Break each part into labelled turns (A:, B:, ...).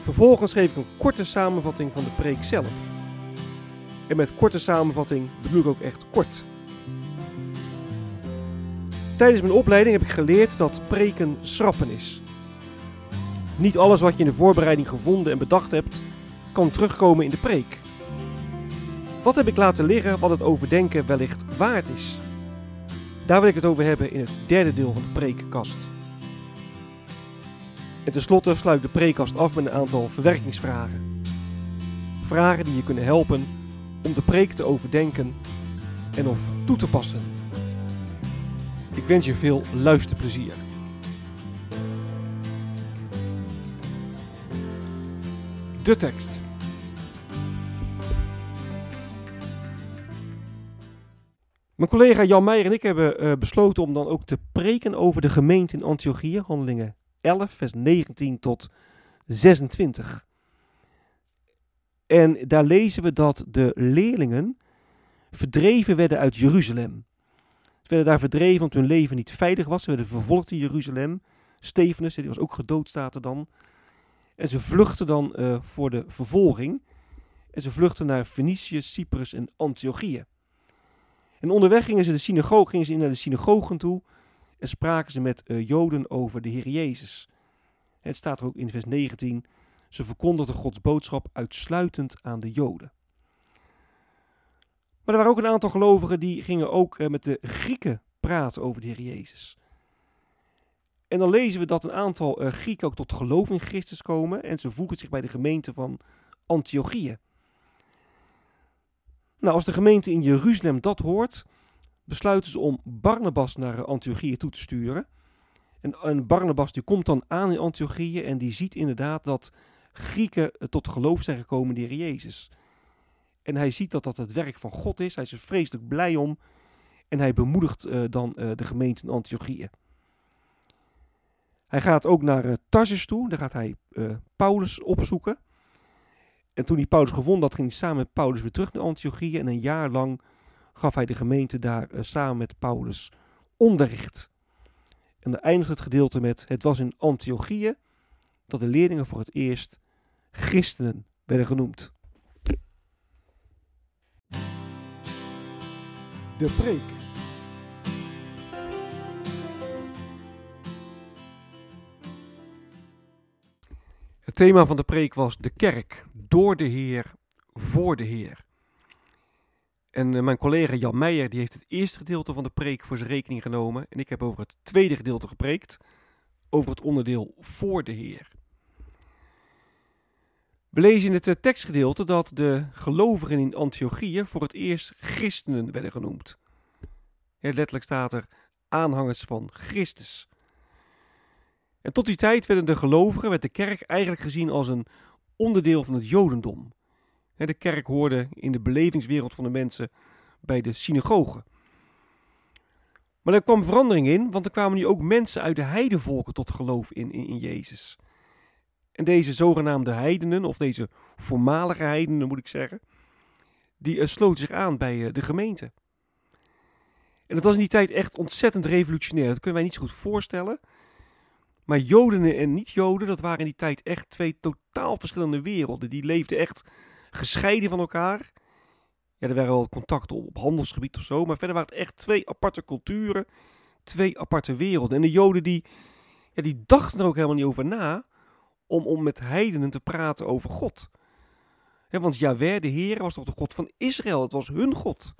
A: Vervolgens geef ik een korte samenvatting van de preek zelf. En met korte samenvatting bedoel ik ook echt kort. Tijdens mijn opleiding heb ik geleerd dat preken schrappen is. Niet alles wat je in de voorbereiding gevonden en bedacht hebt, kan terugkomen in de preek. Wat heb ik laten liggen wat het overdenken wellicht waard is? Daar wil ik het over hebben in het derde deel van de preekkast. En tenslotte sluit de preekkast af met een aantal verwerkingsvragen. Vragen die je kunnen helpen om de preek te overdenken en of toe te passen. Ik wens je veel luisterplezier. De tekst. Mijn collega Jan Meijer en ik hebben eh, besloten om dan ook te preken over de gemeente in Antiochië, handelingen 11, vers 19 tot 26. En daar lezen we dat de leerlingen verdreven werden uit Jeruzalem. Ze werden daar verdreven omdat hun leven niet veilig was. Ze werden vervolgd in Jeruzalem. Stefanus, die was ook gedood, staat er dan. En ze vluchten dan uh, voor de vervolging. En ze vluchten naar Fenicië, Cyprus en Antiochië. En onderweg gingen ze, de synagoge, gingen ze naar de synagogen toe en spraken ze met uh, Joden over de Heer Jezus. Het staat er ook in vers 19. Ze verkondigden Gods boodschap uitsluitend aan de Joden. Maar er waren ook een aantal gelovigen die gingen ook uh, met de Grieken praten over de Heer Jezus. En dan lezen we dat een aantal uh, Grieken ook tot geloof in Christus komen en ze voegen zich bij de gemeente van Antiochië. Nou, als de gemeente in Jeruzalem dat hoort, besluiten ze om Barnabas naar Antiochië toe te sturen. En, Barnabas die komt dan aan in Antiochië en die ziet inderdaad dat Grieken tot geloof zijn gekomen in Jezus. En hij ziet dat dat het werk van God is. Hij is er vreselijk blij om. En hij bemoedigt uh, dan uh, de gemeente in Antiochië. Hij gaat ook naar uh, Tarsus toe. Daar gaat hij Paulus opzoeken. En toen hij Paulus gevonden had, ging hij samen met Paulus weer terug naar Antiochië. En een jaar lang gaf hij de gemeente daar samen met Paulus onderricht. En dan eindigt het gedeelte met: Het was in Antiochië dat de leerlingen voor het eerst christenen werden genoemd. De preek. Het thema van de preek was de kerk, door de Heer, voor de Heer. En uh, mijn collega Jan Meijer die heeft het eerste gedeelte van de preek voor zijn rekening genomen. En ik heb over het tweede gedeelte gepreekt, over het onderdeel voor de Heer. We lezen in het uh, tekstgedeelte dat de gelovigen in Antiochië voor het eerst christenen werden genoemd. Ja, letterlijk staat er aanhangers van Christus. En tot die tijd werden de gelovigen, werd de kerk eigenlijk gezien als een onderdeel van het Jodendom. De kerk hoorde in de belevingswereld van de mensen bij de synagogen. Maar er kwam verandering in, want er kwamen nu ook mensen uit de heidenvolken tot geloof in, in, in Jezus. En deze zogenaamde heidenen, of deze voormalige heidenen moet ik zeggen, die uh, sloten zich aan bij uh, de gemeente. En dat was in die tijd echt ontzettend revolutionair. Dat kunnen wij niet zo goed voorstellen. Maar Joden en niet-Joden, dat waren in die tijd echt twee totaal verschillende werelden. Die leefden echt gescheiden van elkaar. Ja, er waren wel contacten op, op handelsgebied of zo, maar verder waren het echt twee aparte culturen, twee aparte werelden. En de Joden die, ja, die dachten er ook helemaal niet over na om, om met heidenen te praten over God. Want Jaweh, de Heer, was toch de God van Israël, het was hun God.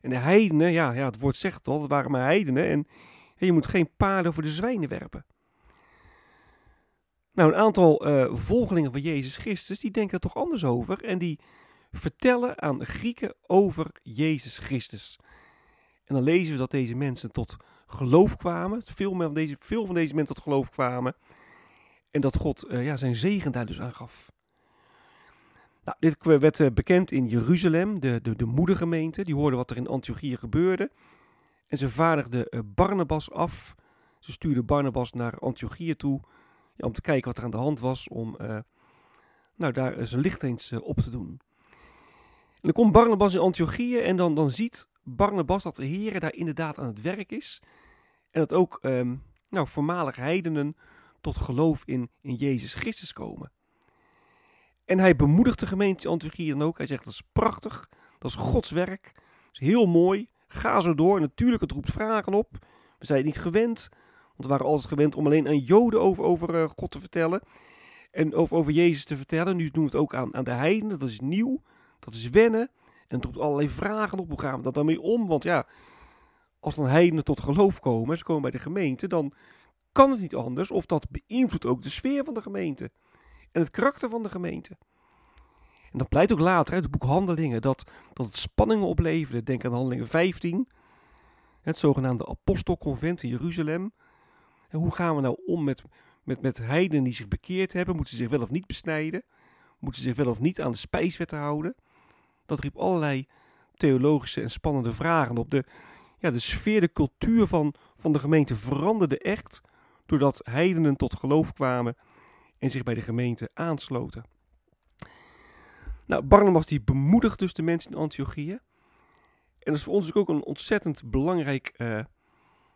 A: En de heidenen, ja, ja het woord zegt al, het waren maar heidenen en je moet geen paarden voor de zwijnen werpen. Nou, een aantal uh, volgelingen van Jezus Christus, die denken er toch anders over. En die vertellen aan Grieken over Jezus Christus. En dan lezen we dat deze mensen tot geloof kwamen. Veel van deze, veel van deze mensen tot geloof kwamen. En dat God uh, ja, zijn zegen daar dus aan gaf. Nou, dit werd uh, bekend in Jeruzalem, de, de, de moedergemeente. Die hoorden wat er in Antiochië gebeurde. En ze vaardigden Barnabas af. Ze stuurden Barnabas naar Antiochië toe. Om te kijken wat er aan de hand was. Om uh, nou, daar zijn licht eens op te doen. En dan komt Barnabas in Antiochië. En dan, dan ziet Barnabas dat de Heer daar inderdaad aan het werk is. En dat ook um, nou, voormalig heidenen tot geloof in, in Jezus Christus komen. En hij bemoedigt de gemeente Antiochië dan ook. Hij zegt dat is prachtig, dat is Gods werk, dat is heel mooi. Ga zo door. Natuurlijk, het roept vragen op. We zijn niet gewend, want we waren altijd gewend om alleen aan Joden over, over uh, God te vertellen. En over, over Jezus te vertellen. Nu doen we het ook aan, aan de heidenen. Dat is nieuw, dat is wennen. En het roept allerlei vragen op. Hoe gaan we dat dan mee om? Want ja, als dan heidenen tot geloof komen, ze komen bij de gemeente, dan kan het niet anders. Of dat beïnvloedt ook de sfeer van de gemeente en het karakter van de gemeente. En dan pleit ook later uit het boek Handelingen dat, dat het spanningen opleverde. Denk aan Handelingen 15, het zogenaamde apostelconvent in Jeruzalem. En hoe gaan we nou om met, met, met heidenen die zich bekeerd hebben? Moeten ze zich wel of niet besnijden? Moeten ze zich wel of niet aan de spijswetten houden? Dat riep allerlei theologische en spannende vragen op. De, ja, de sfeer, de cultuur van, van de gemeente veranderde echt doordat heidenen tot geloof kwamen en zich bij de gemeente aansloten. Nou, Barnabas die bemoedigt dus de mensen in Antiochië. En dat is voor ons ook een ontzettend belangrijk uh,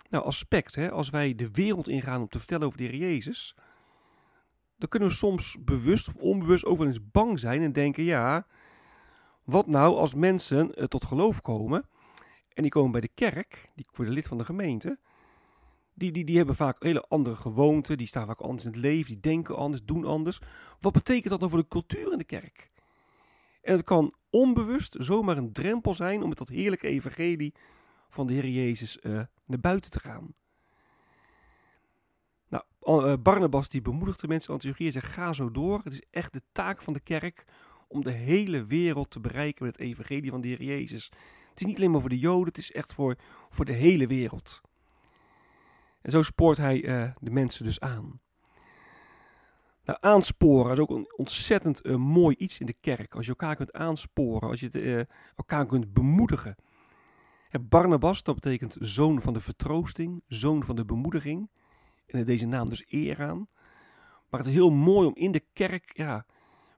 A: nou, aspect. Hè? Als wij de wereld ingaan om te vertellen over de Heer Jezus, dan kunnen we soms bewust of onbewust ook wel eens bang zijn en denken, ja, wat nou als mensen uh, tot geloof komen en die komen bij de kerk, die worden lid van de gemeente, die, die, die hebben vaak hele andere gewoonten, die staan vaak anders in het leven, die denken anders, doen anders. Wat betekent dat dan voor de cultuur in de kerk? En het kan onbewust zomaar een drempel zijn om met dat heerlijke evangelie van de Heer Jezus uh, naar buiten te gaan. Nou, uh, Barnabas die bemoedigt de mensen Antiochieën en zegt ga zo door. Het is echt de taak van de kerk om de hele wereld te bereiken met het evangelie van de Heer Jezus. Het is niet alleen maar voor de Joden, het is echt voor, voor de hele wereld. En zo spoort hij uh, de mensen dus aan. Nou, aansporen is ook een ontzettend mooi iets in de kerk. Als je elkaar kunt aansporen, als je elkaar kunt bemoedigen. Barnabas, dat betekent zoon van de vertroosting, zoon van de bemoediging. En deze naam dus eer aan. Maar het is heel mooi om in de kerk ja,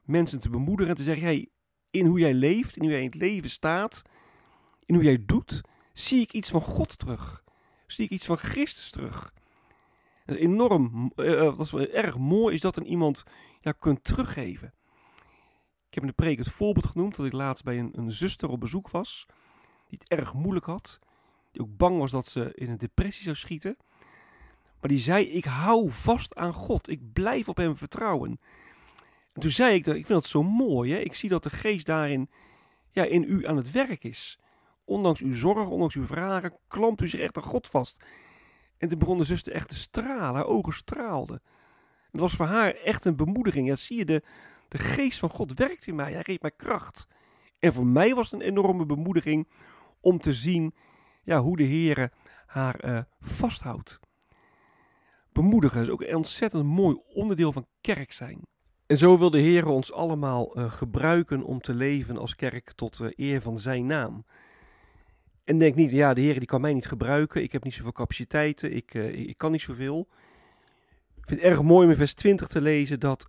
A: mensen te bemoedigen en te zeggen: hey, in hoe jij leeft, in hoe jij in het leven staat, in hoe jij doet, zie ik iets van God terug zie ik iets van Christus terug. Dat is enorm, uh, dat is erg mooi, is dat een iemand ja, kunt teruggeven. Ik heb in de preek het voorbeeld genoemd dat ik laatst bij een, een zuster op bezoek was, die het erg moeilijk had, die ook bang was dat ze in een depressie zou schieten. Maar die zei, ik hou vast aan God, ik blijf op hem vertrouwen. En toen zei ik, ik vind dat zo mooi, hè? ik zie dat de geest daarin ja, in u aan het werk is. Ondanks uw zorg, ondanks uw vragen, klampt u zich echt aan God vast. En toen begon de echt te stralen, haar ogen straalden. Het was voor haar echt een bemoediging. Ja, zie je, de, de geest van God werkt in mij, hij geeft mij kracht. En voor mij was het een enorme bemoediging om te zien ja, hoe de Heer haar uh, vasthoudt. Bemoedigen is ook een ontzettend mooi onderdeel van kerk zijn. En zo wil de Heer ons allemaal uh, gebruiken om te leven als kerk tot uh, eer van zijn naam. En denk niet, ja, de Heer die kan mij niet gebruiken. Ik heb niet zoveel capaciteiten. Ik, ik kan niet zoveel. Ik vind het erg mooi om in vers 20 te lezen dat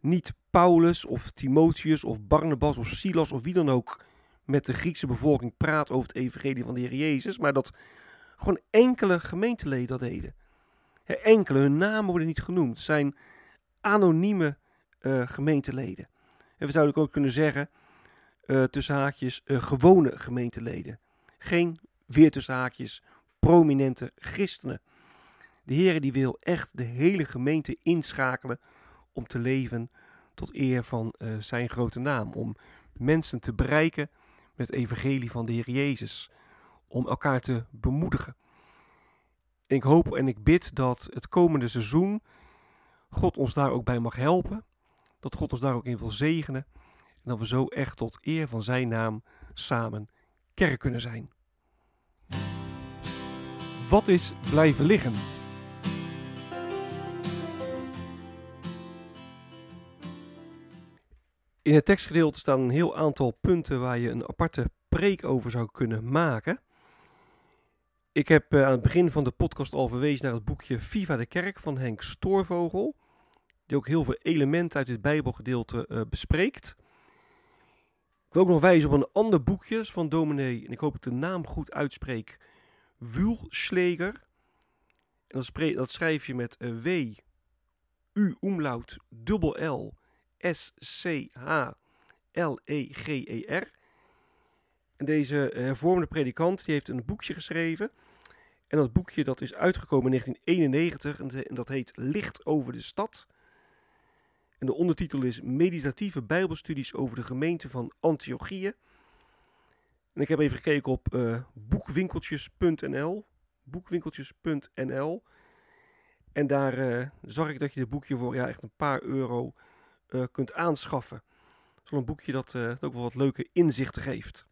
A: niet Paulus of Timotheus of Barnabas of Silas of wie dan ook met de Griekse bevolking praat over het evangelie van de Heer Jezus. Maar dat gewoon enkele gemeenteleden dat deden. Enkele, hun namen worden niet genoemd. Zijn anonieme uh, gemeenteleden. En we zouden ook kunnen zeggen uh, tussen haakjes uh, gewone gemeenteleden. Geen weer tussen haakjes prominente christenen. De Heer die wil echt de hele gemeente inschakelen om te leven tot eer van zijn grote naam. Om mensen te bereiken met het evangelie van de Heer Jezus. Om elkaar te bemoedigen. En ik hoop en ik bid dat het komende seizoen God ons daar ook bij mag helpen. Dat God ons daar ook in wil zegenen dat we zo echt tot eer van zijn naam samen kerk kunnen zijn. Wat is blijven liggen? In het tekstgedeelte staan een heel aantal punten waar je een aparte preek over zou kunnen maken. Ik heb eh, aan het begin van de podcast al verwezen naar het boekje Viva de Kerk van Henk Stoorvogel, die ook heel veel elementen uit dit Bijbelgedeelte uh, bespreekt. Ik wil ook nog wijzen op een ander boekje van dominee, en ik hoop dat ik de naam goed uitspreek, Wulschleger. En dat, dat schrijf je met uh, W, U, umlaut, dubbel L, S, C, H, L, E, G, E, R. En deze hervormde predikant die heeft een boekje geschreven. En dat boekje dat is uitgekomen in 1991 en dat heet Licht over de stad. En de ondertitel is Meditatieve Bijbelstudies over de gemeente van Antiochieën. En ik heb even gekeken op uh, boekwinkeltjes.nl. Boekwinkeltjes.nl. En daar uh, zag ik dat je dit boekje voor ja, echt een paar euro uh, kunt aanschaffen. Zo'n boekje dat, ook wel wat leuke inzichten geeft.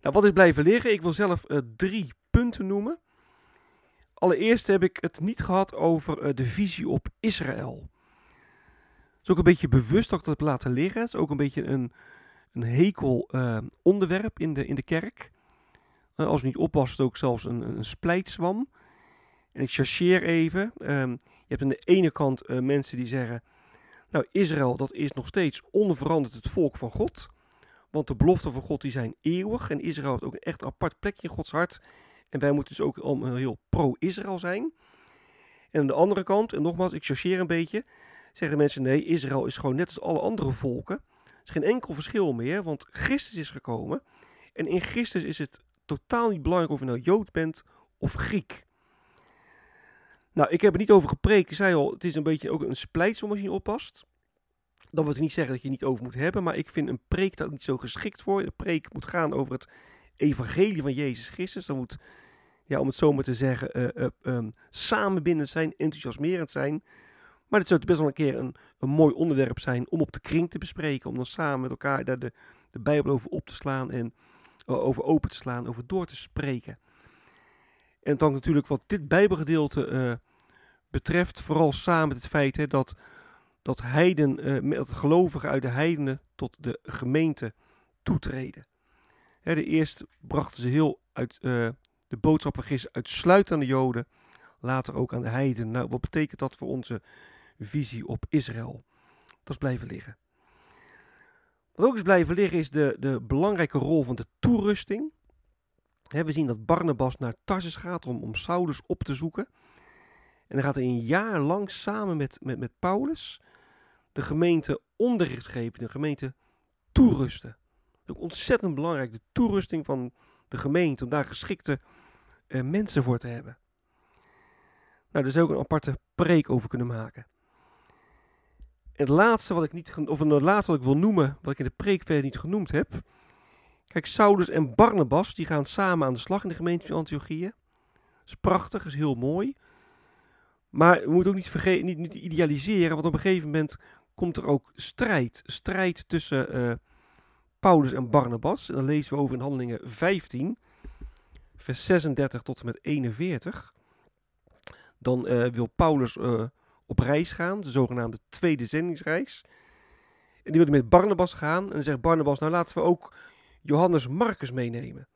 A: Nou, wat is blijven liggen? Ik wil zelf drie punten noemen. Allereerst heb ik het niet gehad over de visie op Israël. Het is ook een beetje bewust dat ik dat heb laten liggen. Het is ook een beetje een, een hekel onderwerp in de, in de kerk. Als het niet het ook zelfs een, een splijtswam. En ik chargeer even. Um, je hebt aan de ene kant mensen die zeggen... Nou, Israël, dat is nog steeds onveranderd het volk van God. Want de beloften van God die zijn eeuwig. En Israël heeft ook een echt apart plekje in Gods hart. En wij moeten dus ook al heel pro-Israël zijn. En aan de andere kant, en nogmaals, ik chargeer een beetje, zeggen mensen nee, Israël is gewoon net als alle andere volken. Er is geen enkel verschil meer, want Christus is gekomen. En in Christus is het totaal niet belangrijk of je nou Jood bent of Griek. Nou, ik heb er niet over gepreekt. Ik zei al, het is een beetje ook een splijtsel als je niet oppast. Dan wil ik niet zeggen dat je niet over moet hebben, maar ik vind een preek daar ook niet zo geschikt voor. Een preek moet gaan over het evangelie van Jezus Christus. Dan moet, ja, om het zo maar te zeggen, uh, uh, um, samenbindend zijn, enthousiasmerend zijn. Maar het zou best wel een keer een, een mooi onderwerp zijn om op de kring te bespreken. Om dan samen met elkaar daar de, de Bijbel over op te slaan en uh, over open te slaan, over door te spreken. En dan natuurlijk wat dit Bijbelgedeelte betreft, vooral samen met het feit hè, dat, dat, heiden, dat gelovigen uit de heidenen tot de gemeente toetreden de eerste brachten ze heel uit uh, de boodschap van Christus uitsluitend aan de Joden, later ook aan de heiden. Nou, wat betekent dat voor onze visie op Israël? Dat is blijven liggen. Wat ook is blijven liggen is de, de belangrijke rol van de toerusting. we zien dat Barnabas naar Tarsus gaat om, om Saulus op te zoeken. En dan gaat hij een jaar lang samen met, met, met Paulus de gemeente onderricht geven, de gemeente toerusten ook ontzettend belangrijk, de toerusting van de gemeente, om daar geschikte uh, mensen voor te hebben. Nou, daar zou ook een aparte preek over kunnen maken. En het laatste wat ik niet, of het laatste wat ik wil noemen, wat ik in de preek verder niet genoemd heb. Kijk, Saulus en Barnabas, die gaan samen aan de slag in de gemeente van Antiochieën. Dat is prachtig, is heel mooi. Maar we moeten ook niet, niet, niet idealiseren, want op een gegeven moment komt er ook strijd. Strijd tussen uh, Paulus en Barnabas. En dan lezen we over in Handelingen 15, vers 36 tot en met 41. Dan uh, wil Paulus uh, op reis gaan, de zogenaamde tweede zendingsreis. En die wil met Barnabas gaan. En dan zegt Barnabas, nou laten we ook Johannes Marcus meenemen.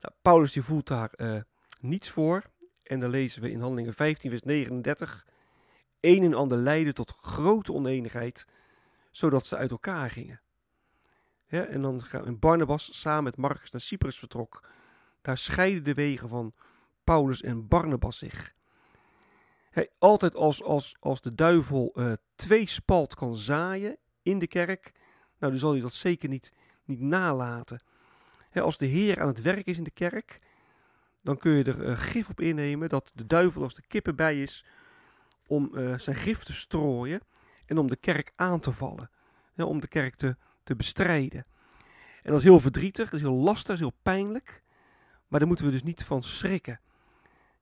A: Nou, Paulus die voelt daar niets voor. En dan lezen we in Handelingen 15, vers 39. Een en ander leidde tot grote oneenigheid, zodat ze uit elkaar gingen. En dan gaan Barnabas samen met Marcus naar Cyprus vertrok. Daar scheiden de wegen van Paulus en Barnabas zich. altijd als, als, als de duivel uh, twee spalt kan zaaien in de kerk, nou, dan zal hij dat zeker niet, niet nalaten. als de Heer aan het werk is in de kerk, dan kun je er uh, gif op innemen dat de duivel als de kippen bij is om uh, zijn gif te strooien en om de kerk aan te vallen. om de kerk te, te bestrijden. En dat is heel verdrietig, dat is heel lastig, dat is heel pijnlijk. Maar daar moeten we dus niet van schrikken.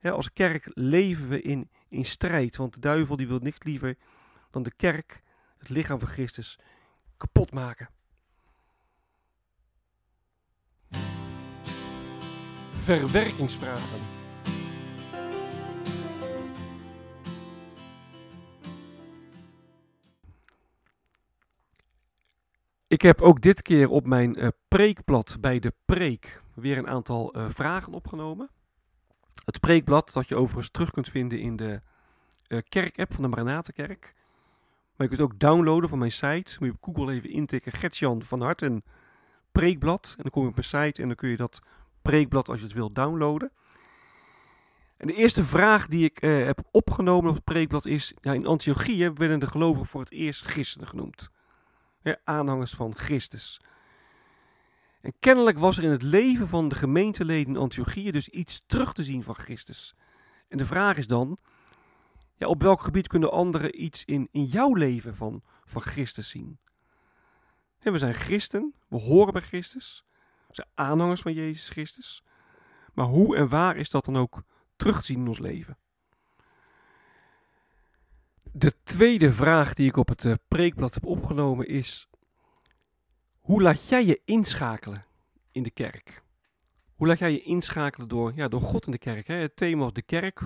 A: als kerk leven we in, in strijd, want de duivel die wil niks liever dan de kerk, het lichaam van Christus, kapot maken. Verwerkingsvragen. Ik heb ook dit keer op mijn uh, preekblad bij de preek weer een aantal uh, vragen opgenomen. Het preekblad dat je overigens terug kunt vinden in de uh, kerk-app van de Maranatenkerk. Maar je kunt ook downloaden van mijn site. Moet je op Google even intikken Gertjan van Harten preekblad. En dan kom je op mijn site en dan kun je dat preekblad als je het wilt downloaden. En de eerste vraag die ik uh, heb opgenomen op het preekblad is: ja, in Antiochië werden de gelovigen voor het eerst christenen genoemd. Ja, aanhangers van Christus. En kennelijk was er in het leven van de gemeenteleden in Antiochië dus iets terug te zien van Christus. En de vraag is dan: ja, op welk gebied kunnen anderen iets in, in jouw leven van, van Christus zien? En we zijn christen, we horen bij Christus, zijn aanhangers van Jezus Christus. Maar hoe en waar is dat dan ook terug te zien in ons leven? De tweede vraag die ik op het uh, preekblad heb opgenomen is: hoe laat jij je inschakelen in de kerk? Hoe laat jij je inschakelen door, ja, door God in de kerk? Hè? Het thema was de kerk,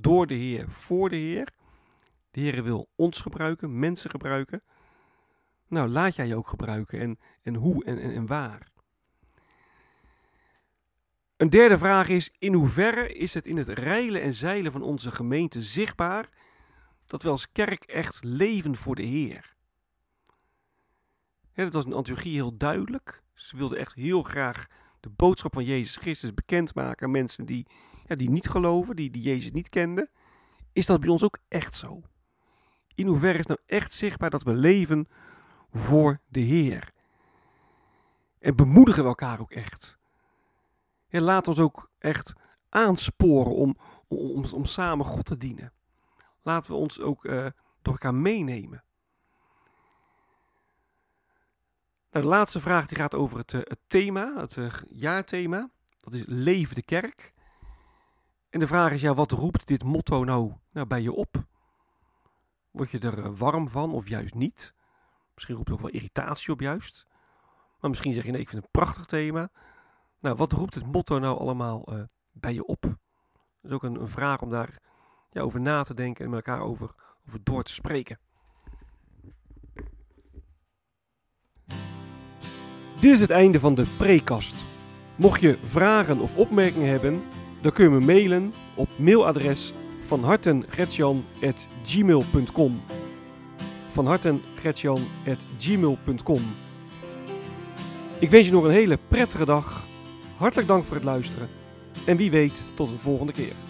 A: door de Heer, voor de Heer. De Heer wil ons gebruiken, mensen gebruiken. Nou, laat jij je ook gebruiken en, en hoe en, en, en waar? Een derde vraag is: in hoeverre is het in het reilen en zeilen van onze gemeente zichtbaar dat we als kerk echt leven voor de Heer? Dat was in Antiochie heel duidelijk. Ze wilden echt heel graag de boodschap van Jezus Christus bekendmaken aan mensen die, ja, die niet geloven, die, die Jezus niet kenden. Is dat bij ons ook echt zo? In hoeverre is nou echt zichtbaar dat we leven voor de Heer? En bemoedigen we elkaar ook echt? Laat ons ook echt aansporen om, om, om, samen God te dienen. Laten we ons ook uh, door elkaar meenemen. Nou, de laatste vraag die gaat over het, het thema, het uh, jaarthema. Dat is Leven de Kerk. En de vraag is, ja, wat roept dit motto nou, nou bij je op? Word je er warm van of juist niet? Misschien roept het ook wel irritatie op juist. Maar misschien zeg je, nee, ik vind het een prachtig thema. Nou, wat roept het motto nou allemaal uh, bij je op? Dat is ook een, een vraag om daar ja, over na te denken en met elkaar over, over door te spreken. Dit is het einde van de prekast. Mocht je vragen of opmerkingen hebben, dan kun je me mailen op mailadres van hartengretjan.gmail.com Ik wens je nog een hele prettige dag Hartelijk dank voor het luisteren en wie weet tot een volgende keer.